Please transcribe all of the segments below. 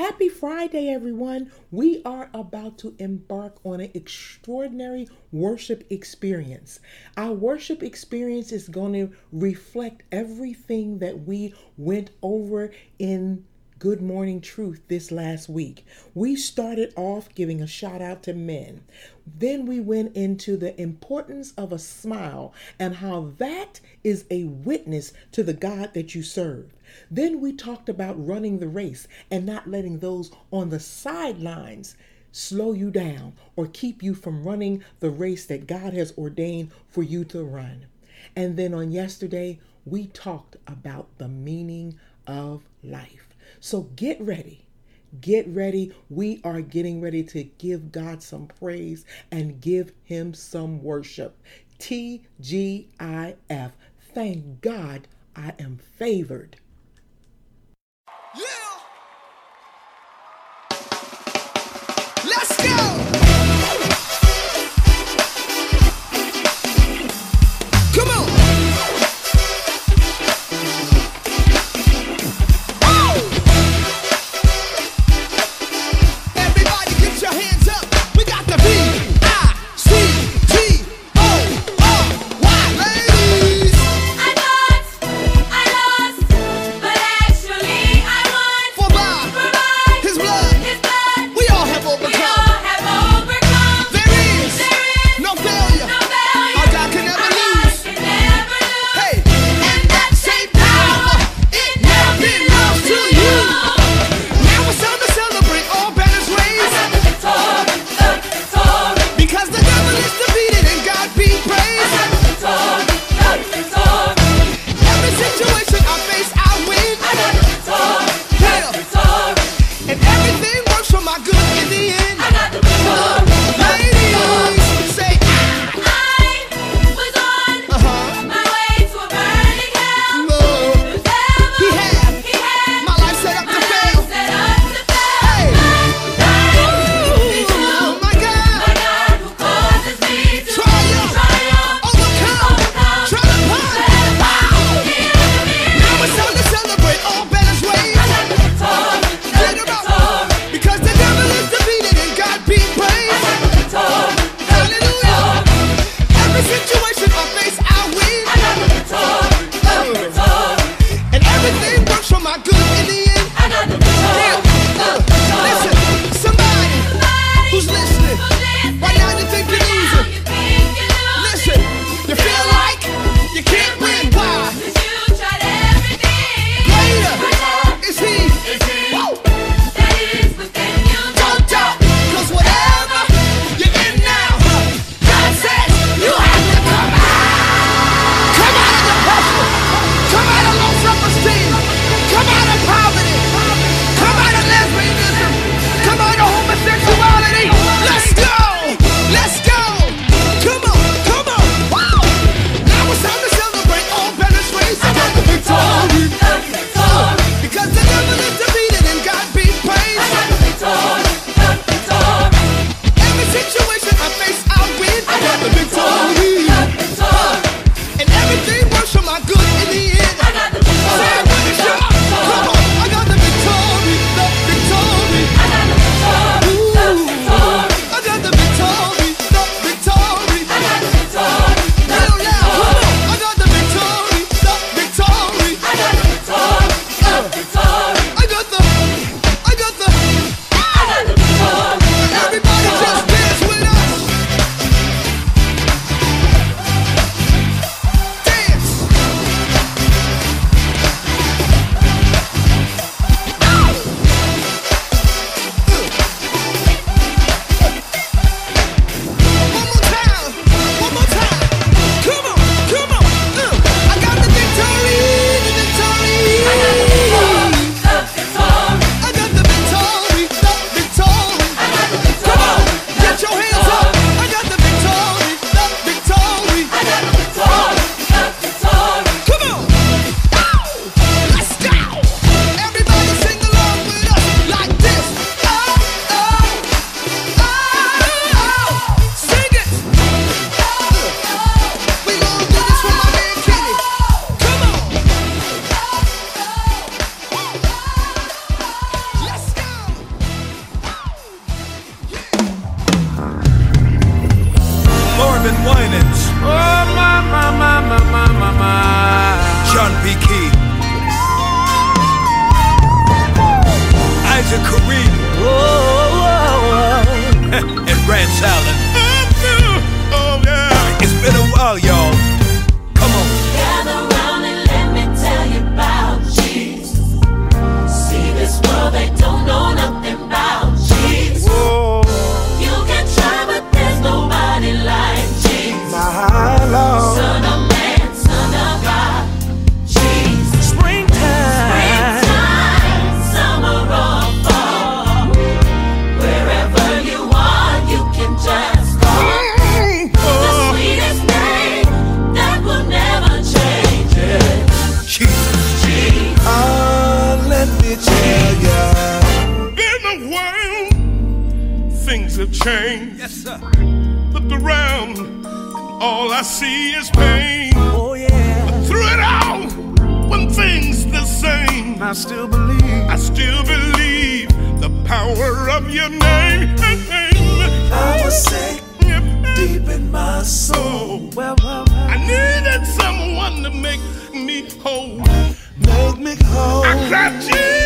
Happy Friday, everyone. We are about to embark on an extraordinary worship experience. Our worship experience is going to reflect everything that we went over in Good Morning Truth this last week. We started off giving a shout out to men. Then we went into the importance of a smile and how that is a witness to the God that you serve. Then we talked about running the race and not letting those on the sidelines slow you down or keep you from running the race that God has ordained for you to run. And then on yesterday, we talked about the meaning of life. So get ready. Get ready. We are getting ready to give God some praise and give Him some worship. TGIF. Thank God I am favored. my good in the end. I got the same. I still believe. I still believe the power of your name. I was sick deep in my soul. Well, well, well. I needed someone to make me whole. Make me whole. I cried, Jesus,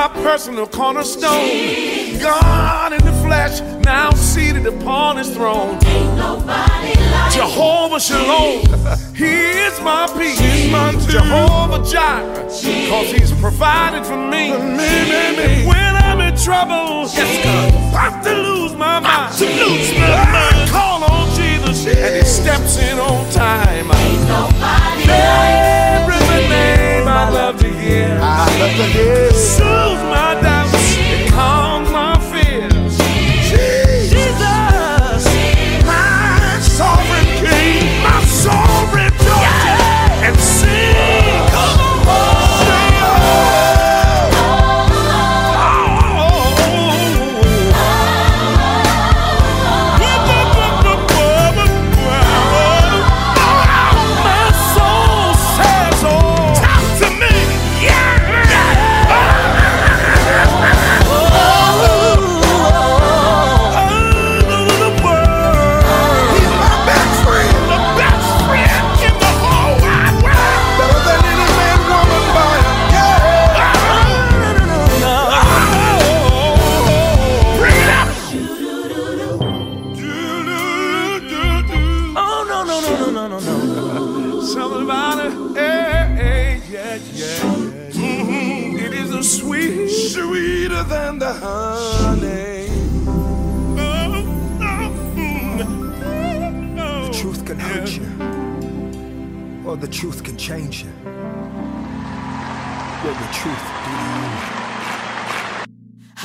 my personal cornerstone. God in the flesh, now seated upon his throne. Ain't nobody like Jehovah Shalom, He is my peace. my Jehovah Jireh, cause He's provided for me. And when I'm in trouble, yes, God, about to lose my mind. To lose my mind. I call on Jesus, and He steps in on time. Every name I love to hear. Soothes my doubts, Something about it. Hey, hey, yeah, yeah, yeah. Mhm. It is a sweet, sweeter than the honey. The truth can hurt you, or the truth can change you. What would truth do to you?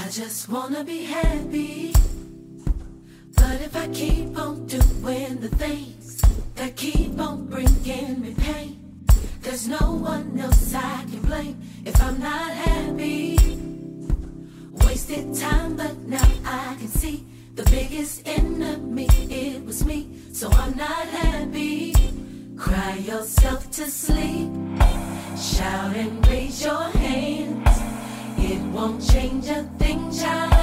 I just wanna be happy. But if I keep on doing the things that keep on bringing me pain, there's no one else I can blame if I'm not happy. Wasted time, but now I can see the biggest enemy, it was me. So I'm not happy. Cry yourself to sleep. Shout and raise your hands. It won't change a thing, child,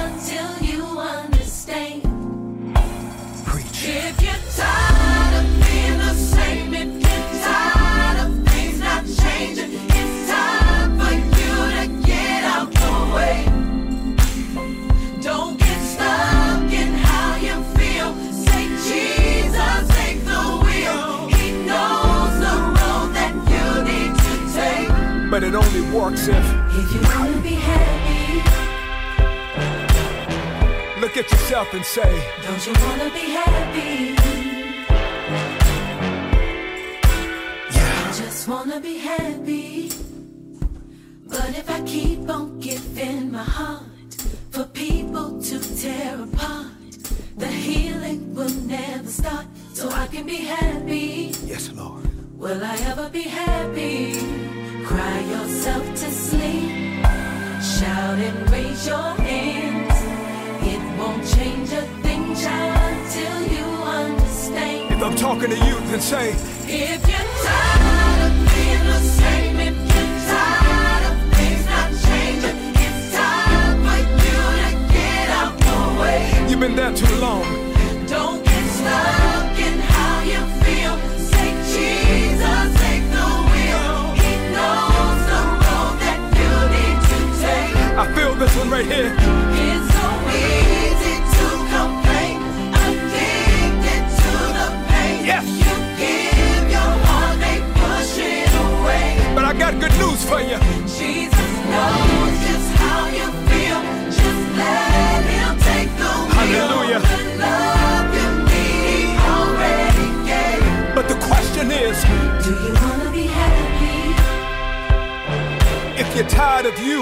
But it only works if If you wanna be happy, look at yourself and say, don't you wanna be happy? Yeah. I just wanna be happy. But if I keep on giving my heart for people to tear apart, the healing will never start. So I can be happy. Yes, Lord. Will I ever be happy? Cry yourself to sleep. Shout and raise your hands. It won't change a thing, child, until you understand. If I'm talking to you, then say, If you're tired of being the same, if you're tired of things not changing, it's time for you to get out the way. You've been there too long. This one right here. It's so easy to complain, addicted to the pain. Yes. You give your heart, they push it away. But I got good news for you. Jesus knows just how you feel. Just let him take the wheel. Hallelujah. The love you need, he already gave. But the question is, Do you wanna be happy? if you're tired of you,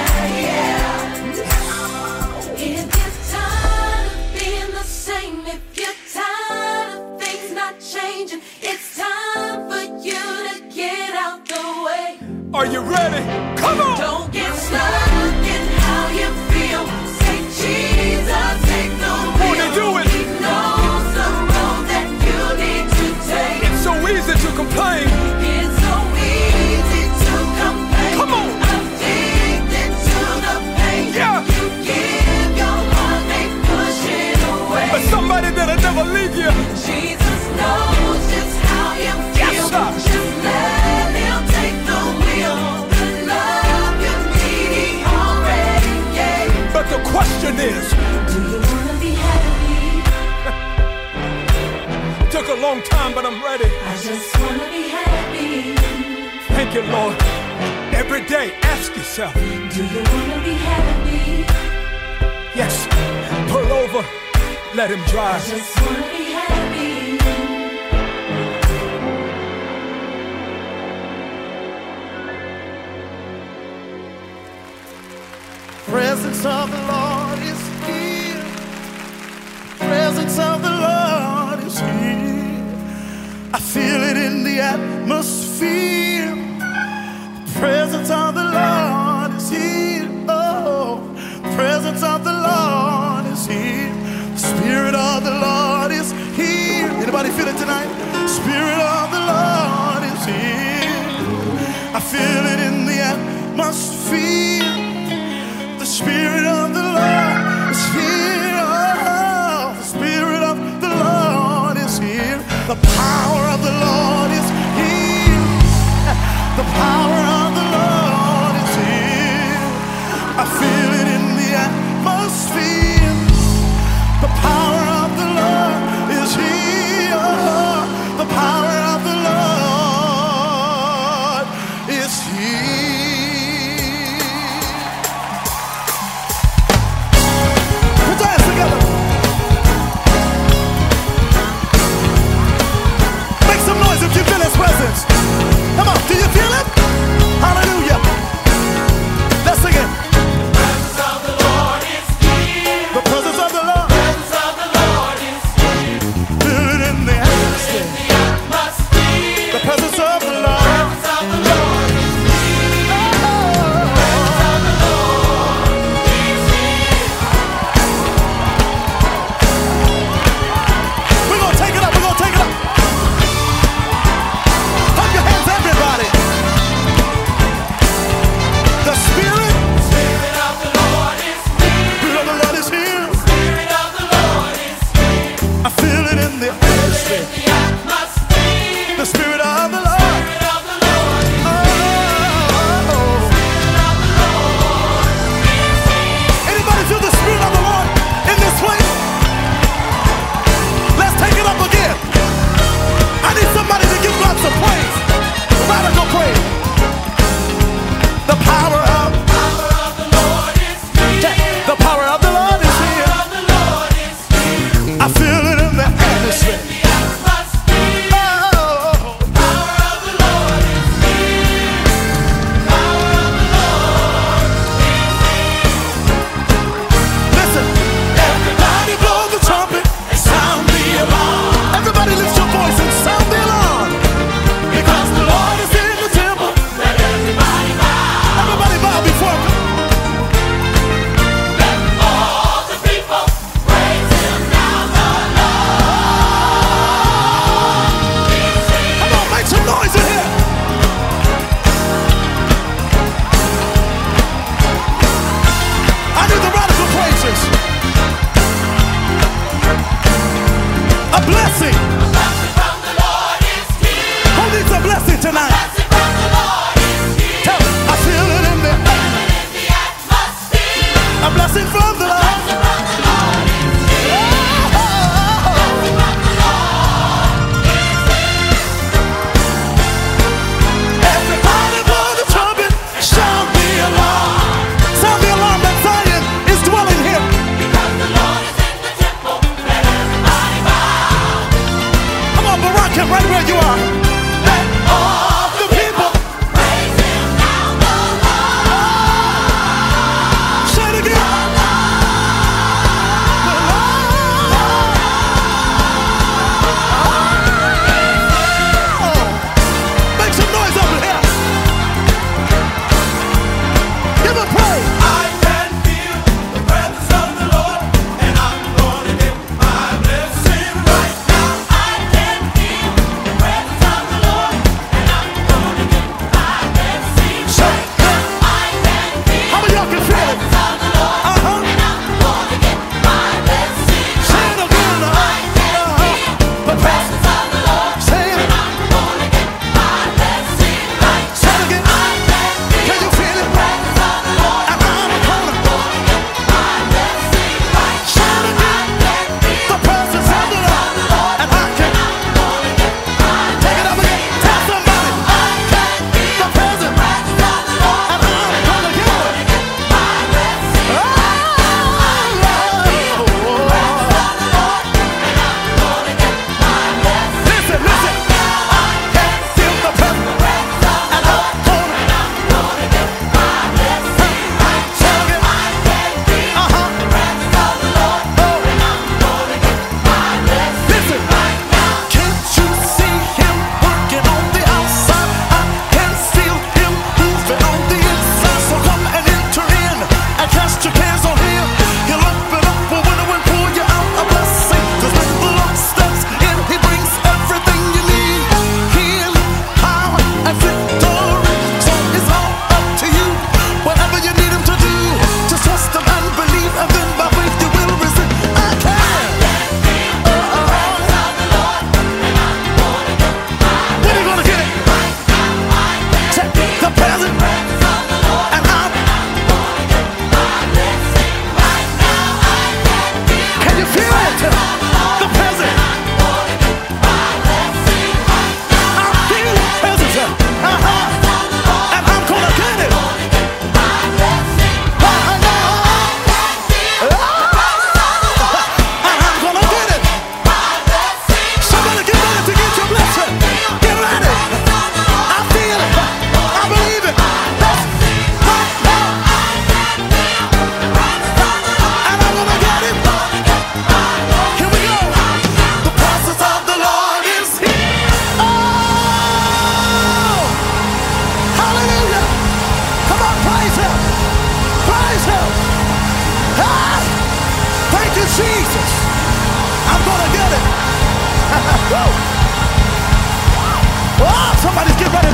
Question is, Do you wanna be happy? took a long time, but I'm ready. I just wanna be happy. Thank you, Lord. Every day, ask yourself, Do you wanna be happy? yes, pull over, let him drive. Just wanna be happy. Presence of the Lord is here. Presence of the Lord is here. I feel it in the atmosphere. Presence of the Lord is here. Oh, presence of the Lord is here. The Spirit of the Lord is here. Anybody feel it tonight? Spirit of the Lord is here. I feel it in the atmosphere. The Spirit of The power of the Lord you are. Somebody's getting ready